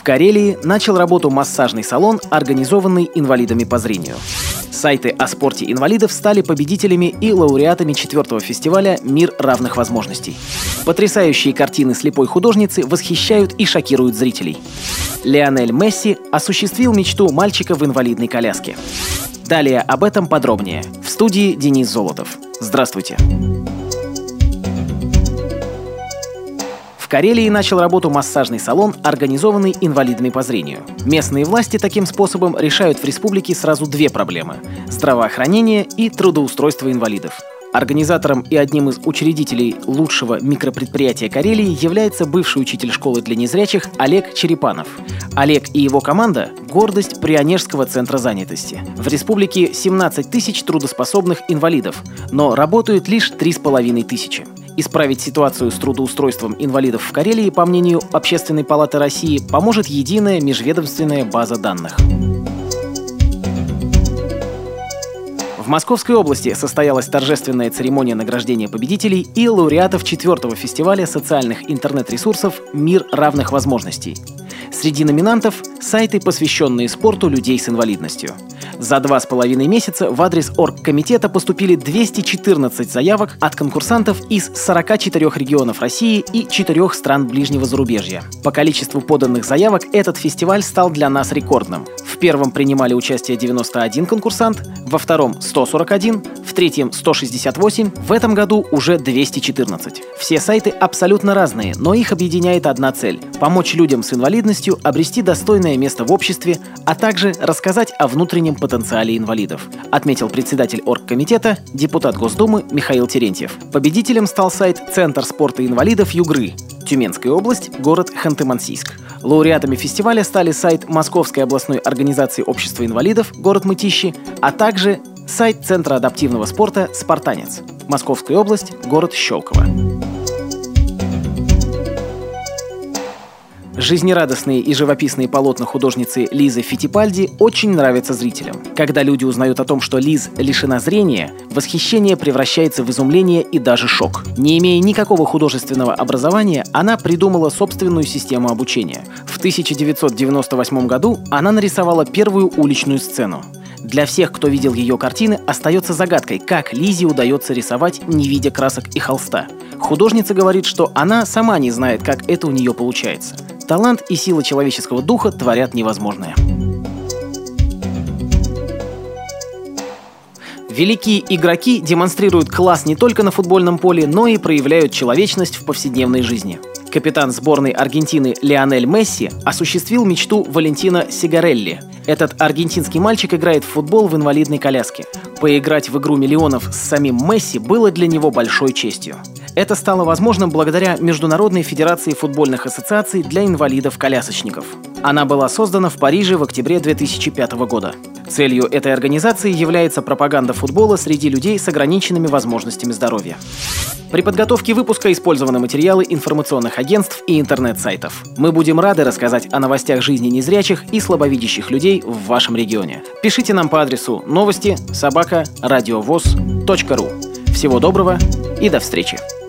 В Карелии начал работу массажный салон, организованный инвалидами по зрению. Сайты о спорте инвалидов стали победителями и лауреатами четвертого фестиваля «Мир равных возможностей». Потрясающие картины слепой художницы восхищают и шокируют зрителей. Лионель Месси осуществил мечту мальчика в инвалидной коляске. Далее об этом подробнее. В студии Денис Золотов. Здравствуйте. Карелии начал работу массажный салон, организованный инвалидами по зрению. Местные власти таким способом решают в республике сразу две проблемы – здравоохранение и трудоустройство инвалидов. Организатором и одним из учредителей лучшего микропредприятия Карелии является бывший учитель школы для незрячих Олег Черепанов. Олег и его команда – гордость Прионежского центра занятости. В республике 17 тысяч трудоспособных инвалидов, но работают лишь 3,5 тысячи. Исправить ситуацию с трудоустройством инвалидов в Карелии, по мнению Общественной палаты России, поможет единая межведомственная база данных. В Московской области состоялась торжественная церемония награждения победителей и лауреатов четвертого фестиваля социальных интернет-ресурсов «Мир равных возможностей». Среди номинантов – сайты, посвященные спорту людей с инвалидностью – за два с половиной месяца в адрес оргкомитета поступили 214 заявок от конкурсантов из 44 регионов России и 4 стран ближнего зарубежья. По количеству поданных заявок этот фестиваль стал для нас рекордным. В первом принимали участие 91 конкурсант, во втором 141, в третьем 168, в этом году уже 214. Все сайты абсолютно разные, но их объединяет одна цель – помочь людям с инвалидностью обрести достойное место в обществе, а также рассказать о внутреннем потенциале инвалидов, отметил председатель оргкомитета, депутат Госдумы Михаил Терентьев. Победителем стал сайт Центр спорта инвалидов Югры, Тюменская область, город Ханты-Мансийск. Лауреатами фестиваля стали сайт Московской областной организации общества инвалидов, город Мытищи, а также сайт Центра адаптивного спорта «Спартанец», Московская область, город Щелково. Жизнерадостные и живописные полотна художницы Лизы Фитипальди очень нравятся зрителям. Когда люди узнают о том, что Лиз лишена зрения, восхищение превращается в изумление и даже шок. Не имея никакого художественного образования, она придумала собственную систему обучения. В 1998 году она нарисовала первую уличную сцену. Для всех, кто видел ее картины, остается загадкой, как Лизе удается рисовать, не видя красок и холста. Художница говорит, что она сама не знает, как это у нее получается. Талант и сила человеческого духа творят невозможное. Великие игроки демонстрируют класс не только на футбольном поле, но и проявляют человечность в повседневной жизни. Капитан сборной Аргентины Лионель Месси осуществил мечту Валентина Сигарелли. Этот аргентинский мальчик играет в футбол в инвалидной коляске. Поиграть в игру миллионов с самим Месси было для него большой честью. Это стало возможным благодаря Международной Федерации футбольных ассоциаций для инвалидов-колясочников. Она была создана в Париже в октябре 2005 года. Целью этой организации является пропаганда футбола среди людей с ограниченными возможностями здоровья. При подготовке выпуска использованы материалы информационных агентств и интернет-сайтов. Мы будем рады рассказать о новостях жизни незрячих и слабовидящих людей в вашем регионе. Пишите нам по адресу новости собака ру. Всего доброго и до встречи!